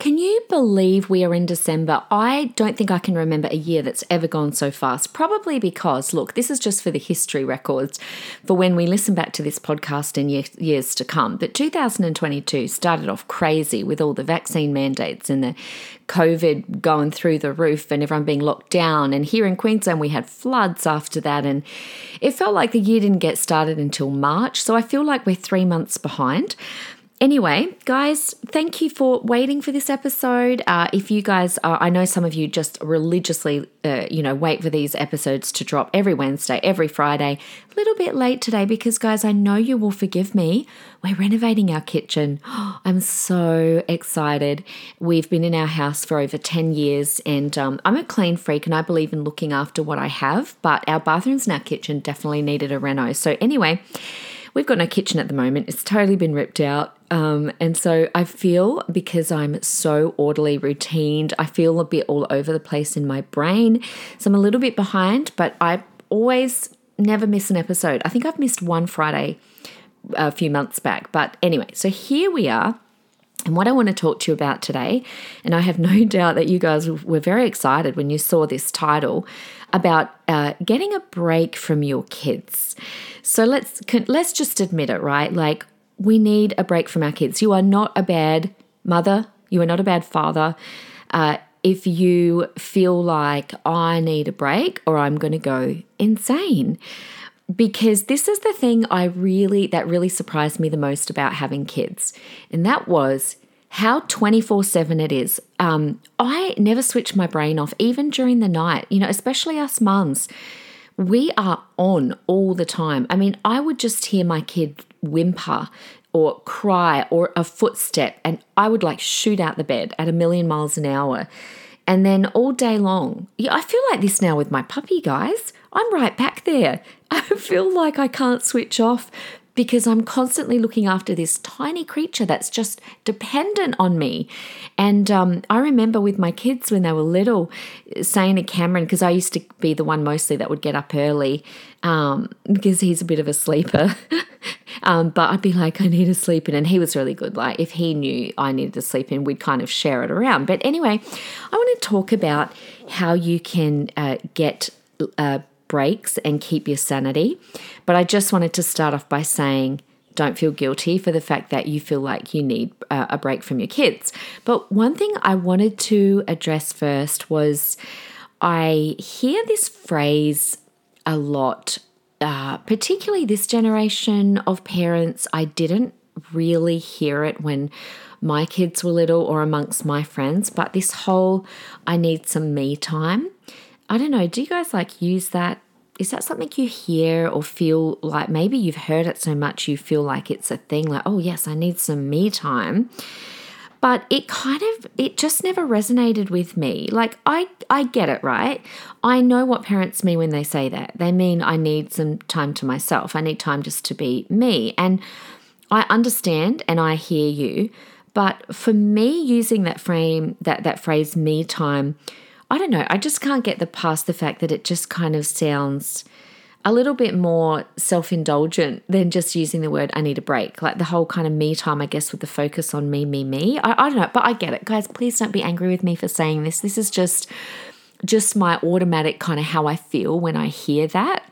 Can you believe we are in December? I don't think I can remember a year that's ever gone so fast. Probably because, look, this is just for the history records for when we listen back to this podcast in years to come. But 2022 started off crazy with all the vaccine mandates and the COVID going through the roof and everyone being locked down. And here in Queensland, we had floods after that. And it felt like the year didn't get started until March. So I feel like we're three months behind. Anyway, guys, thank you for waiting for this episode. Uh, if you guys are, I know some of you just religiously, uh, you know, wait for these episodes to drop every Wednesday, every Friday. A little bit late today because, guys, I know you will forgive me. We're renovating our kitchen. I'm so excited. We've been in our house for over 10 years and um, I'm a clean freak and I believe in looking after what I have, but our bathrooms and our kitchen definitely needed a reno. So, anyway, We've got no kitchen at the moment. It's totally been ripped out. Um, and so I feel because I'm so orderly, routined, I feel a bit all over the place in my brain. So I'm a little bit behind, but I always never miss an episode. I think I've missed one Friday a few months back. But anyway, so here we are. And what I want to talk to you about today, and I have no doubt that you guys were very excited when you saw this title about uh, getting a break from your kids. So let's let's just admit it, right? Like we need a break from our kids. You are not a bad mother. You are not a bad father. Uh, if you feel like I need a break or I'm going to go insane because this is the thing I really that really surprised me the most about having kids, and that was how 24 7 it is. Um, I never switch my brain off, even during the night, you know, especially us mums. We are on all the time. I mean, I would just hear my kid whimper or cry or a footstep, and I would like shoot out the bed at a million miles an hour. And then all day long, yeah, I feel like this now with my puppy, guys. I'm right back there. I feel like I can't switch off because I'm constantly looking after this tiny creature that's just dependent on me. And um, I remember with my kids when they were little saying to Cameron, because I used to be the one mostly that would get up early um, because he's a bit of a sleeper. um, but I'd be like, I need to sleep in. And he was really good. Like, if he knew I needed to sleep in, we'd kind of share it around. But anyway, I want to talk about how you can uh, get. Uh, breaks and keep your sanity. But I just wanted to start off by saying, don't feel guilty for the fact that you feel like you need uh, a break from your kids. But one thing I wanted to address first was I hear this phrase a lot, uh, particularly this generation of parents. I didn't really hear it when my kids were little or amongst my friends, but this whole I need some me time. I don't know, do you guys like use that is that something you hear or feel like maybe you've heard it so much you feel like it's a thing like oh yes i need some me time. But it kind of it just never resonated with me. Like i i get it right? I know what parents mean when they say that. They mean i need some time to myself. I need time just to be me. And i understand and i hear you but for me using that frame that that phrase me time I don't know, I just can't get the past the fact that it just kind of sounds a little bit more self indulgent than just using the word I need a break. Like the whole kind of me time, I guess, with the focus on me, me, me. I, I don't know, but I get it. Guys, please don't be angry with me for saying this. This is just just my automatic kind of how I feel when I hear that.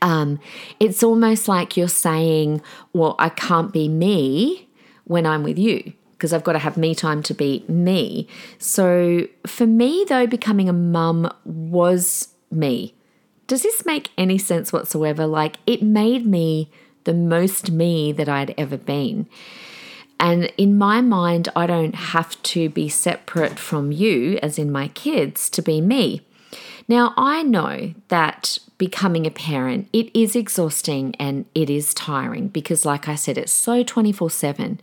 Um, it's almost like you're saying, Well, I can't be me when I'm with you because I've got to have me time to be me. So for me, though, becoming a mum was me. Does this make any sense whatsoever? Like, it made me the most me that I'd ever been. And in my mind, I don't have to be separate from you, as in my kids, to be me. Now, I know that becoming a parent, it is exhausting and it is tiring because, like I said, it's so 24 7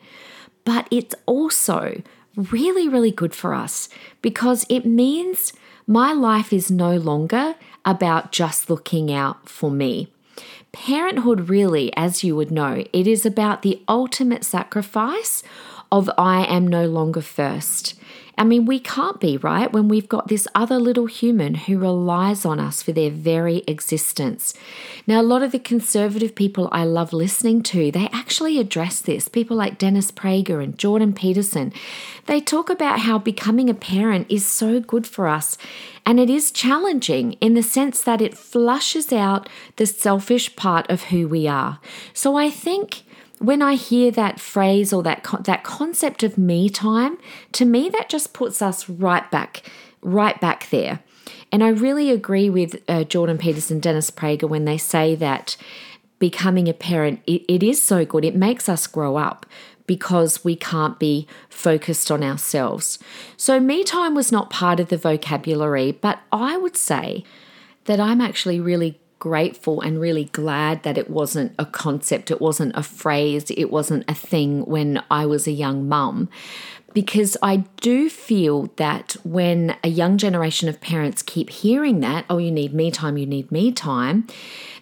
but it's also really, really good for us because it means My life is no longer about just looking out for me. Parenthood, really, as you would know, it is about the ultimate sacrifice of I am no longer first. I mean, we can't be, right? When we've got this other little human who relies on us for their very existence. Now, a lot of the conservative people I love listening to, they actually address this. People like Dennis Prager and Jordan Peterson, they talk about how becoming a parent is so good for us. And it is challenging in the sense that it flushes out the selfish part of who we are. So I think when I hear that phrase or that that concept of me time, to me that just puts us right back, right back there. And I really agree with uh, Jordan Peterson, Dennis Prager when they say that becoming a parent it, it is so good. It makes us grow up because we can't be focused on ourselves. So me time was not part of the vocabulary, but I would say that I'm actually really grateful and really glad that it wasn't a concept, it wasn't a phrase, it wasn't a thing when I was a young mum. Because I do feel that when a young generation of parents keep hearing that, oh, you need me time, you need me time,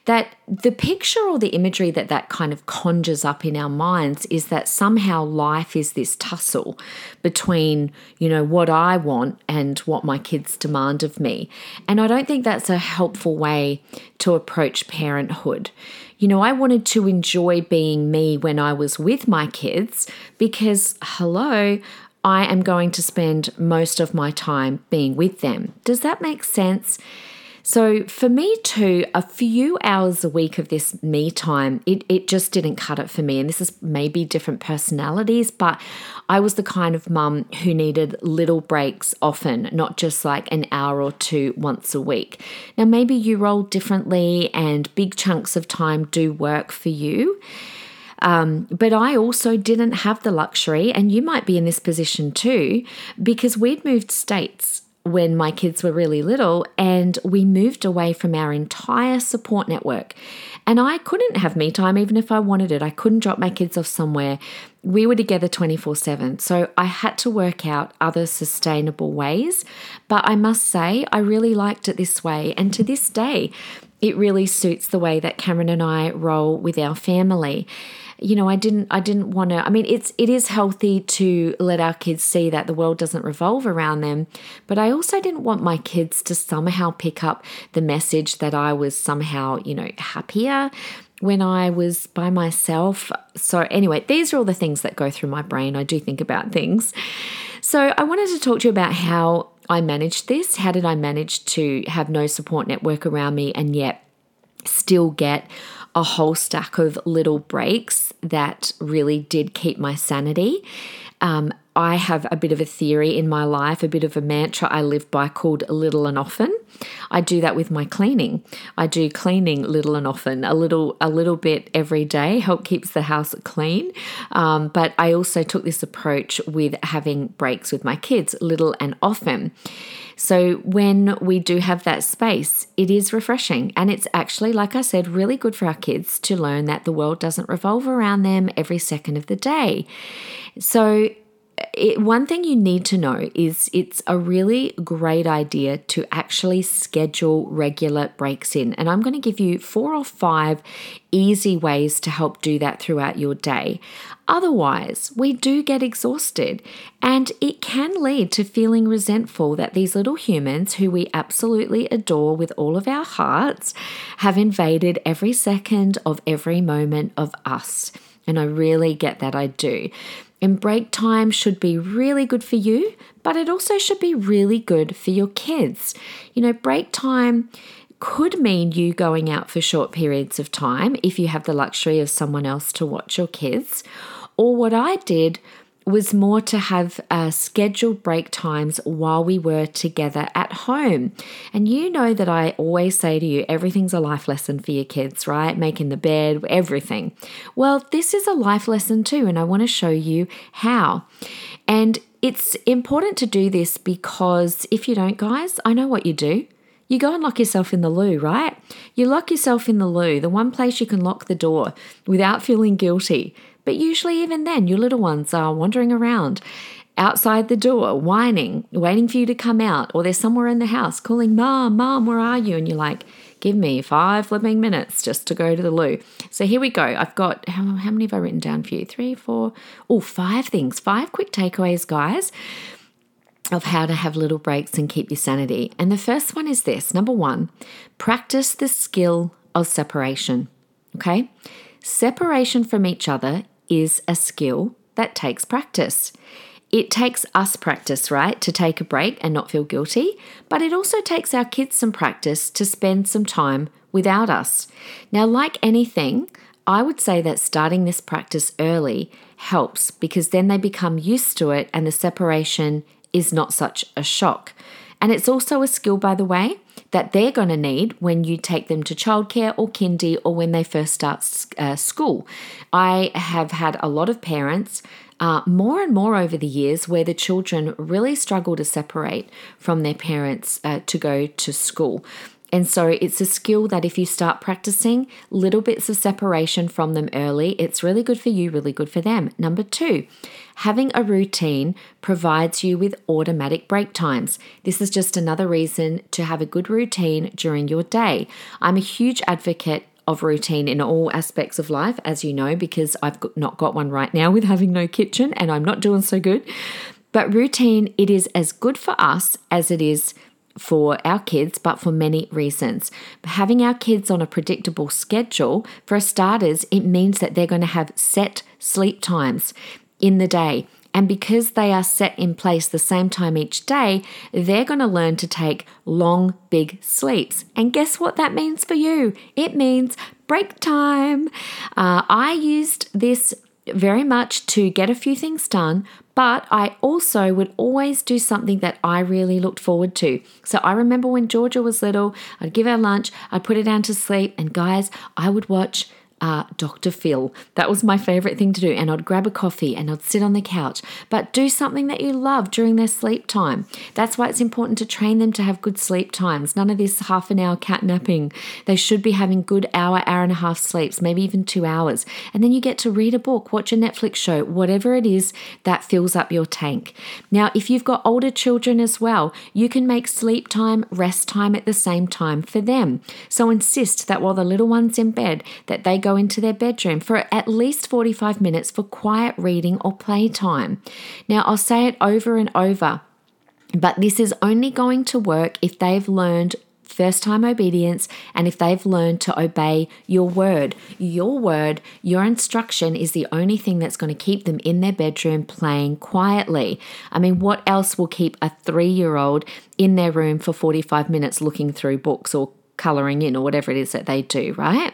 that the picture or the imagery that that kind of conjures up in our minds is that somehow life is this tussle between, you know, what I want and what my kids demand of me. And I don't think that's a helpful way to approach parenthood. You know, I wanted to enjoy being me when I was with my kids because, hello, I am going to spend most of my time being with them. Does that make sense? So for me too, a few hours a week of this me time, it, it just didn't cut it for me. And this is maybe different personalities, but I was the kind of mum who needed little breaks often, not just like an hour or two once a week. Now, maybe you roll differently and big chunks of time do work for you. Um, but I also didn't have the luxury, and you might be in this position too, because we'd moved states when my kids were really little, and we moved away from our entire support network. And I couldn't have me time even if I wanted it. I couldn't drop my kids off somewhere. We were together 24 7. So I had to work out other sustainable ways. But I must say, I really liked it this way. And to this day, it really suits the way that Cameron and I roll with our family you know, I didn't I didn't want to I mean it's it is healthy to let our kids see that the world doesn't revolve around them, but I also didn't want my kids to somehow pick up the message that I was somehow, you know, happier when I was by myself. So anyway, these are all the things that go through my brain. I do think about things. So I wanted to talk to you about how I managed this. How did I manage to have no support network around me and yet still get a whole stack of little breaks that really did keep my sanity. Um, I have a bit of a theory in my life, a bit of a mantra I live by called little and often. I do that with my cleaning. I do cleaning little and often, a little, a little bit every day. Help keeps the house clean. Um, but I also took this approach with having breaks with my kids, little and often. So when we do have that space, it is refreshing. And it's actually, like I said, really good for our kids to learn that the world doesn't revolve around them every second of the day. So it, one thing you need to know is it's a really great idea to actually schedule regular breaks in. And I'm going to give you four or five easy ways to help do that throughout your day. Otherwise, we do get exhausted, and it can lead to feeling resentful that these little humans, who we absolutely adore with all of our hearts, have invaded every second of every moment of us. And I really get that, I do. And break time should be really good for you, but it also should be really good for your kids. You know, break time could mean you going out for short periods of time if you have the luxury of someone else to watch your kids. Or what I did was more to have uh, scheduled break times while we were together at home. And you know that I always say to you, everything's a life lesson for your kids, right? Making the bed, everything. Well, this is a life lesson too, and I want to show you how. And it's important to do this because if you don't, guys, I know what you do. You go and lock yourself in the loo, right? You lock yourself in the loo, the one place you can lock the door without feeling guilty. But usually, even then, your little ones are wandering around. outside the door, whining, waiting for you to come out, or they're somewhere in the house calling, Mom, Mom, where are you? And you're like, Give me five flipping minutes just to go to the loo. So here we go. I've got, how, how many have I written down for you? Three, four, oh, five things, five quick takeaways, guys of how to have little breaks and keep your sanity. And the first one is this number one, practice the skill of separation. Okay? Separation from each other is a skill that takes practice. It takes us practice, right, to take a break and not feel guilty, but it also takes our kids some practice to spend some time without us. Now, like anything, I would say that starting this practice early helps because then they become used to it and the separation is not such a shock. And it's also a skill, by the way, that they're going to need when you take them to childcare or kindy or when they first start uh, school. I have had a lot of parents uh, more and more over the years where the children really struggle to separate from their parents uh, to go to school. And so it's a skill that if you start practicing little bits of separation from them early, it's really good for you, really good for them. Number two, having a routine provides you with automatic break times. This is just another reason to have a good routine during your day. I'm a huge advocate of routine in all aspects of life, as you know, because I've not got one right now with having no kitchen and I'm not doing so good. But routine, it is as good for us as it is for our kids, but for many reasons. Having our kids on a predictable schedule, for starters, it means that they're going to have set sleep times in the day. And because they are set in place the same time each day, they're going to learn to take long, big sleeps. And guess what that means for you? It means break time. Uh, I used this very much to get a few things done, but I also would always do something that I really looked forward to. So I remember when Georgia was little, I'd give her lunch, I'd put her down to sleep, and guys, I would watch uh, Dr. Phil. That was my favorite thing to do. And I'd grab a coffee and I'd sit on the couch. But do something that you love during their sleep time. That's why it's important to train them to have good sleep times. None of this half an hour cat napping. They should be having good hour, hour and a half sleeps, maybe even two hours. And then you get to read a book, watch a Netflix show, whatever it is that fills up your tank. Now, if you've got older children as well, you can make sleep time, rest time at the same time for them. So insist that while the little one's in bed, that they go into their bedroom for at least 45 minutes for quiet reading or playtime. Now, I'll say it over and over, but this is only going to work if they've learned first time obedience and if they've learned to obey your word. Your word, your instruction is the only thing that's going to keep them in their bedroom playing quietly. I mean, what else will keep a three year old in their room for 45 minutes looking through books or coloring in or whatever it is that they do, right?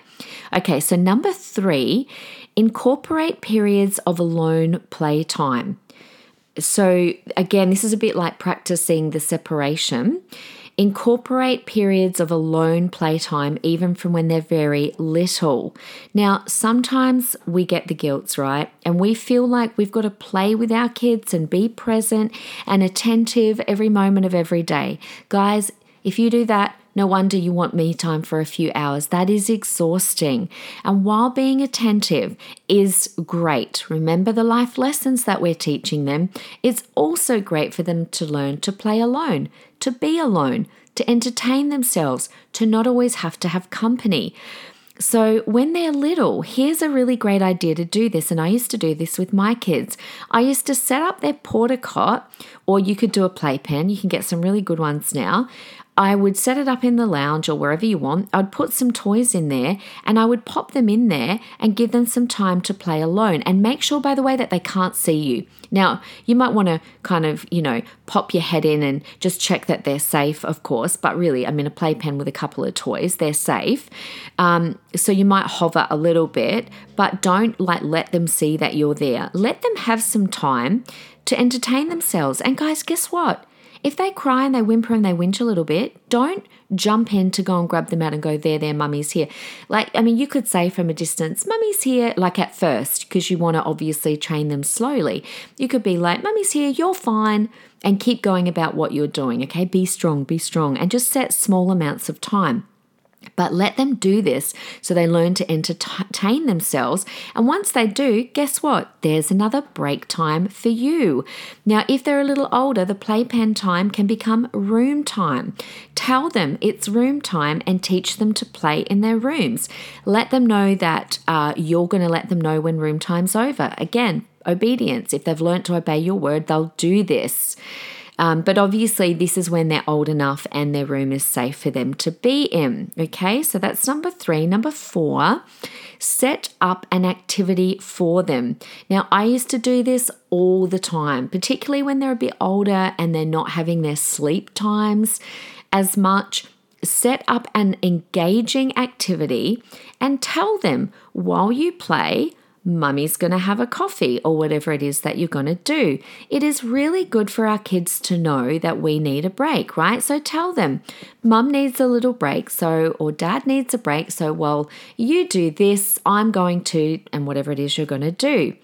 Okay, so number three, incorporate periods of alone play time. So, again, this is a bit like practicing the separation. Incorporate periods of alone playtime, even from when they're very little. Now, sometimes we get the guilt, right? And we feel like we've got to play with our kids and be present and attentive every moment of every day. Guys, if you do that, no wonder you want me time for a few hours. That is exhausting. And while being attentive is great, remember the life lessons that we're teaching them, it's also great for them to learn to play alone, to be alone, to entertain themselves, to not always have to have company. So, when they're little, here's a really great idea to do this. And I used to do this with my kids. I used to set up their porta cot, or you could do a playpen. You can get some really good ones now. I would set it up in the lounge or wherever you want. I'd put some toys in there and I would pop them in there and give them some time to play alone and make sure, by the way, that they can't see you. Now, you might want to kind of, you know, pop your head in and just check that they're safe, of course, but really, I'm in a playpen with a couple of toys, they're safe. Um, so you might hover a little bit, but don't like let them see that you're there. Let them have some time to entertain themselves. And guys, guess what? If they cry and they whimper and they winch a little bit, don't jump in to go and grab them out and go, there, there, mummy's here. Like, I mean, you could say from a distance, mummy's here, like at first, because you want to obviously train them slowly. You could be like, mummy's here, you're fine, and keep going about what you're doing, okay? Be strong, be strong, and just set small amounts of time. But let them do this so they learn to entertain themselves. And once they do, guess what? There's another break time for you. Now, if they're a little older, the playpen time can become room time. Tell them it's room time and teach them to play in their rooms. Let them know that uh, you're going to let them know when room time's over. Again, obedience. If they've learned to obey your word, they'll do this. Um, but obviously, this is when they're old enough and their room is safe for them to be in. Okay, so that's number three. Number four, set up an activity for them. Now, I used to do this all the time, particularly when they're a bit older and they're not having their sleep times as much set up an engaging activity and tell them while you play mummy's going to have a coffee or whatever it is that you're going to do. It is really good for our kids to know that we need a break, right? So tell them, mum needs a little break, so, or dad needs a break, so, well, you do this, I'm going to, and whatever it is you're going to do.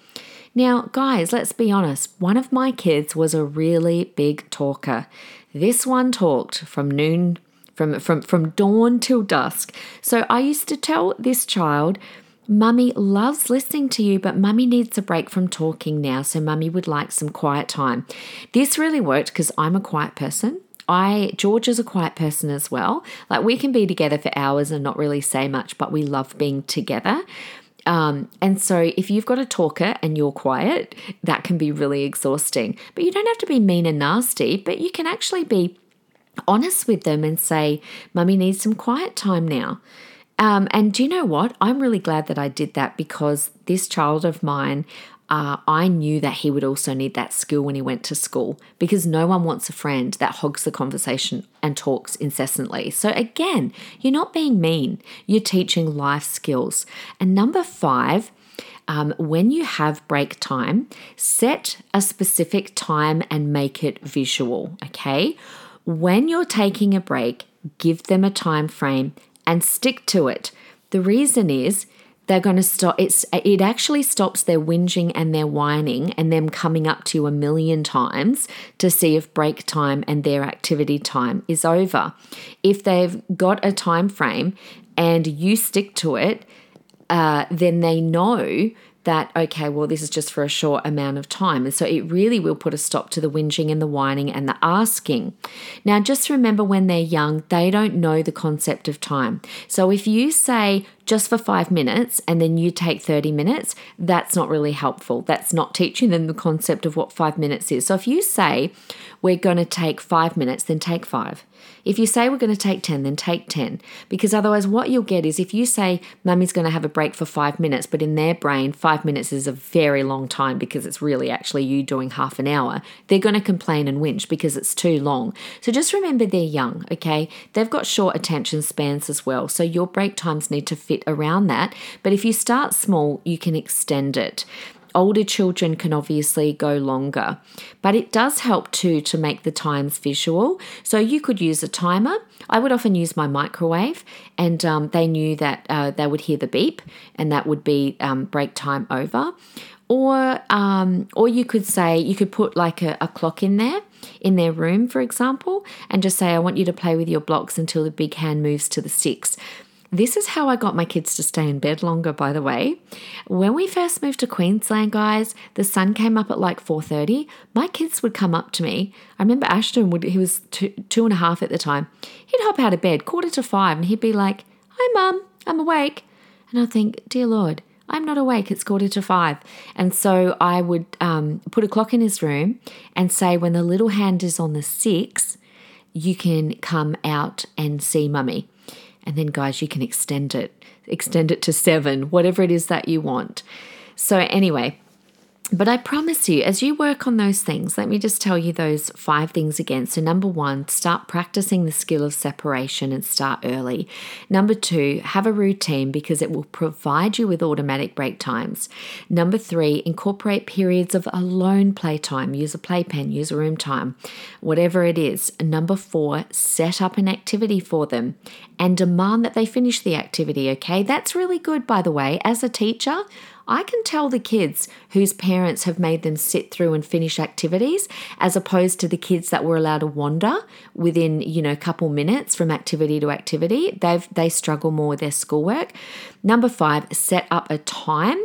Now, guys, let's be honest. One of my kids was a really big talker. This one talked from noon from from from dawn till dusk. So I used to tell this child Mummy loves listening to you, but Mummy needs a break from talking now, so Mummy would like some quiet time. This really worked because I'm a quiet person. I George is a quiet person as well. Like we can be together for hours and not really say much, but we love being together. Um, and so if you've got a talker and you're quiet, that can be really exhausting. But you don't have to be mean and nasty, but you can actually be honest with them and say, Mummy needs some quiet time now. Um, and do you know what? I'm really glad that I did that because this child of mine, uh, I knew that he would also need that skill when he went to school because no one wants a friend that hogs the conversation and talks incessantly. So, again, you're not being mean, you're teaching life skills. And number five, um, when you have break time, set a specific time and make it visual, okay? When you're taking a break, give them a time frame and stick to it. The reason is they're going to stop it's it actually stops their whinging and their whining and them coming up to you a million times to see if break time and their activity time is over if they've got a time frame and you stick to it uh, then they know that, okay, well, this is just for a short amount of time. And so it really will put a stop to the whinging and the whining and the asking. Now, just remember when they're young, they don't know the concept of time. So if you say just for five minutes and then you take 30 minutes, that's not really helpful. That's not teaching them the concept of what five minutes is. So if you say we're going to take five minutes, then take five. If you say we're going to take 10, then take 10. Because otherwise, what you'll get is if you say mummy's going to have a break for five minutes, but in their brain, five minutes is a very long time because it's really actually you doing half an hour, they're going to complain and whinge because it's too long. So just remember they're young, okay? They've got short attention spans as well. So your break times need to fit around that. But if you start small, you can extend it. Older children can obviously go longer, but it does help too to make the times visual. So you could use a timer. I would often use my microwave, and um, they knew that uh, they would hear the beep, and that would be um, break time over. Or, um, or you could say you could put like a, a clock in there in their room, for example, and just say, I want you to play with your blocks until the big hand moves to the six. This is how I got my kids to stay in bed longer, by the way. When we first moved to Queensland, guys, the sun came up at like 4.30. My kids would come up to me. I remember Ashton would, he was two, two and a half at the time. He'd hop out of bed, quarter to five, and he'd be like, hi, mum, I'm awake. And I'd think, dear Lord, I'm not awake, it's quarter to five. And so I would um, put a clock in his room and say, when the little hand is on the six, you can come out and see mummy. And then, guys, you can extend it, extend it to seven, whatever it is that you want. So, anyway, but I promise you, as you work on those things, let me just tell you those five things again. So, number one, start practicing the skill of separation and start early. Number two, have a routine because it will provide you with automatic break times. Number three, incorporate periods of alone playtime. Use a playpen, use a room time, whatever it is. Number four, set up an activity for them and demand that they finish the activity, okay? That's really good, by the way. As a teacher, I can tell the kids whose parents have made them sit through and finish activities as opposed to the kids that were allowed to wander within, you know, a couple minutes from activity to activity. They've they struggle more with their schoolwork. Number 5, set up a time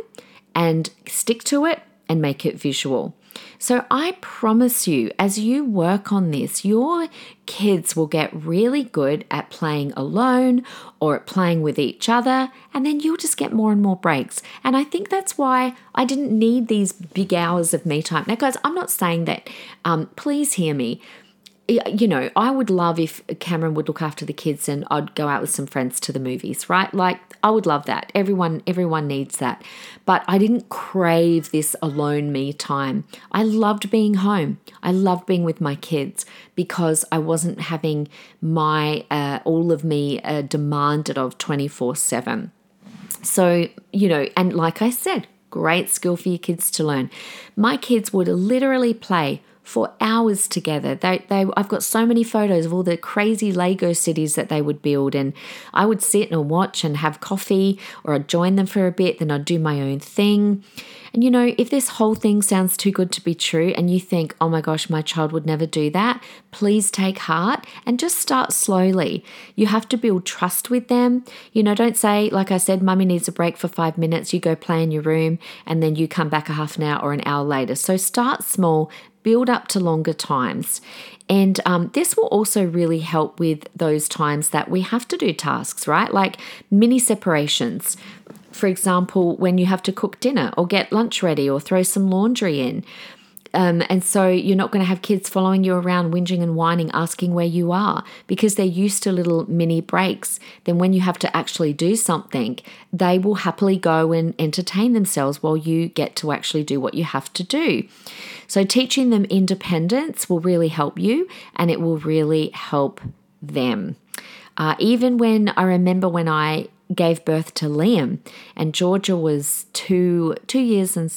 and stick to it and make it visual. So I promise you, as you work on this, your kids will get really good at playing alone or at playing with each other, and then you'll just get more and more breaks. And I think that's why I didn't need these big hours of me time. Now, guys, I'm not saying that, um, please hear me you know, I would love if Cameron would look after the kids and I'd go out with some friends to the movies, right? Like I would love that. Everyone everyone needs that. But I didn't crave this alone me time. I loved being home. I loved being with my kids because I wasn't having my uh, all of me uh, demanded of 24/7. So, you know, and like I said, great skill for your kids to learn. My kids would literally play for hours together. They, they, I've got so many photos of all the crazy Lego cities that they would build, and I would sit and watch and have coffee, or I'd join them for a bit, then I'd do my own thing. And you know, if this whole thing sounds too good to be true and you think, oh my gosh, my child would never do that, please take heart and just start slowly. You have to build trust with them. You know, don't say, like I said, mummy needs a break for five minutes, you go play in your room, and then you come back a half an hour or an hour later. So start small, build up to longer times. And um, this will also really help with those times that we have to do tasks, right? Like mini separations. For example, when you have to cook dinner or get lunch ready or throw some laundry in. Um, and so you're not going to have kids following you around, whinging and whining, asking where you are because they're used to little mini breaks. Then, when you have to actually do something, they will happily go and entertain themselves while you get to actually do what you have to do. So, teaching them independence will really help you and it will really help them. Uh, even when I remember when I gave birth to Liam, and Georgia was two two years and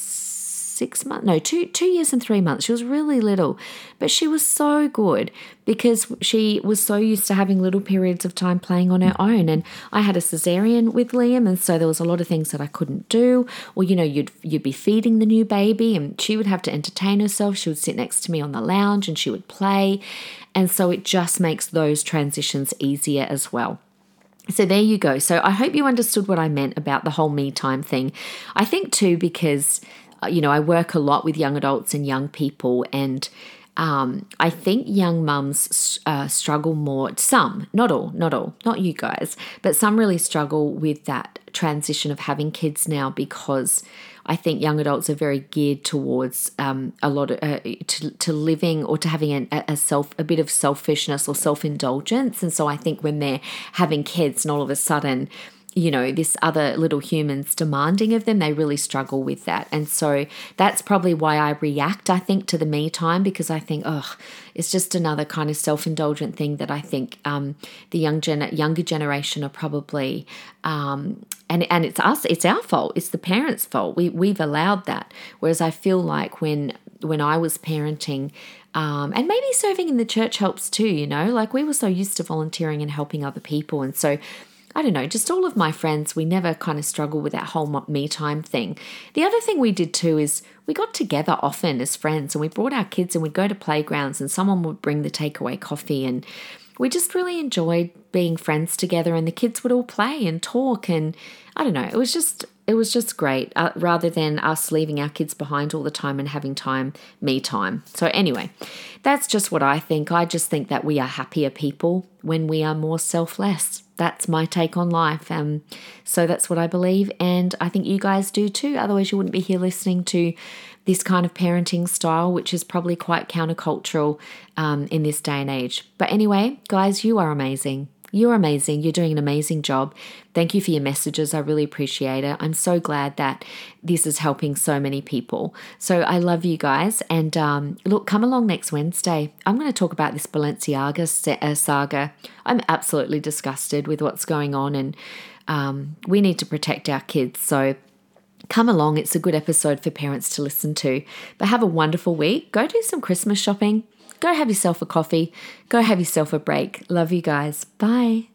six months no two two years and three months. She was really little but she was so good because she was so used to having little periods of time playing on her own. And i had a cesarean with liam and so there was a lot of things that i couldn't do. Or you know you'd you'd be feeding the new baby and she would have to entertain herself. She would sit next to me on the lounge and she would play. And so it just makes those transitions easier as well. So there you go. So I hope you understood what I meant about the whole me time thing. I think too, because, you know, I work a lot with young adults and young people, and um, I think young mums uh, struggle more. Some, not all, not all, not you guys, but some really struggle with that transition of having kids now because I think young adults are very geared towards um, a lot of uh, to, to living or to having a self a bit of selfishness or self indulgence, and so I think when they're having kids and all of a sudden you know, this other little humans demanding of them, they really struggle with that. And so that's probably why I react, I think, to the me time because I think, oh, it's just another kind of self indulgent thing that I think um, the young gen- younger generation are probably, um, and, and it's us, it's our fault, it's the parents' fault. We, we've allowed that. Whereas I feel like when when I was parenting, um, and maybe serving in the church helps too, you know, like we were so used to volunteering and helping other people. And so I don't know, just all of my friends, we never kind of struggle with that whole me time thing. The other thing we did too is we got together often as friends and we brought our kids and we'd go to playgrounds and someone would bring the takeaway coffee and we just really enjoyed being friends together and the kids would all play and talk and I don't know, it was just it was just great uh, rather than us leaving our kids behind all the time and having time me time. So anyway, that's just what I think. I just think that we are happier people when we are more selfless. That's my take on life. Um, so that's what I believe, and I think you guys do too. Otherwise, you wouldn't be here listening to this kind of parenting style, which is probably quite countercultural um, in this day and age. But anyway, guys, you are amazing. You're amazing. You're doing an amazing job. Thank you for your messages. I really appreciate it. I'm so glad that this is helping so many people. So I love you guys. And um, look, come along next Wednesday. I'm going to talk about this Balenciaga uh, saga. I'm absolutely disgusted with what's going on, and um, we need to protect our kids. So come along. It's a good episode for parents to listen to. But have a wonderful week. Go do some Christmas shopping. Go have yourself a coffee. Go have yourself a break. Love you guys. Bye.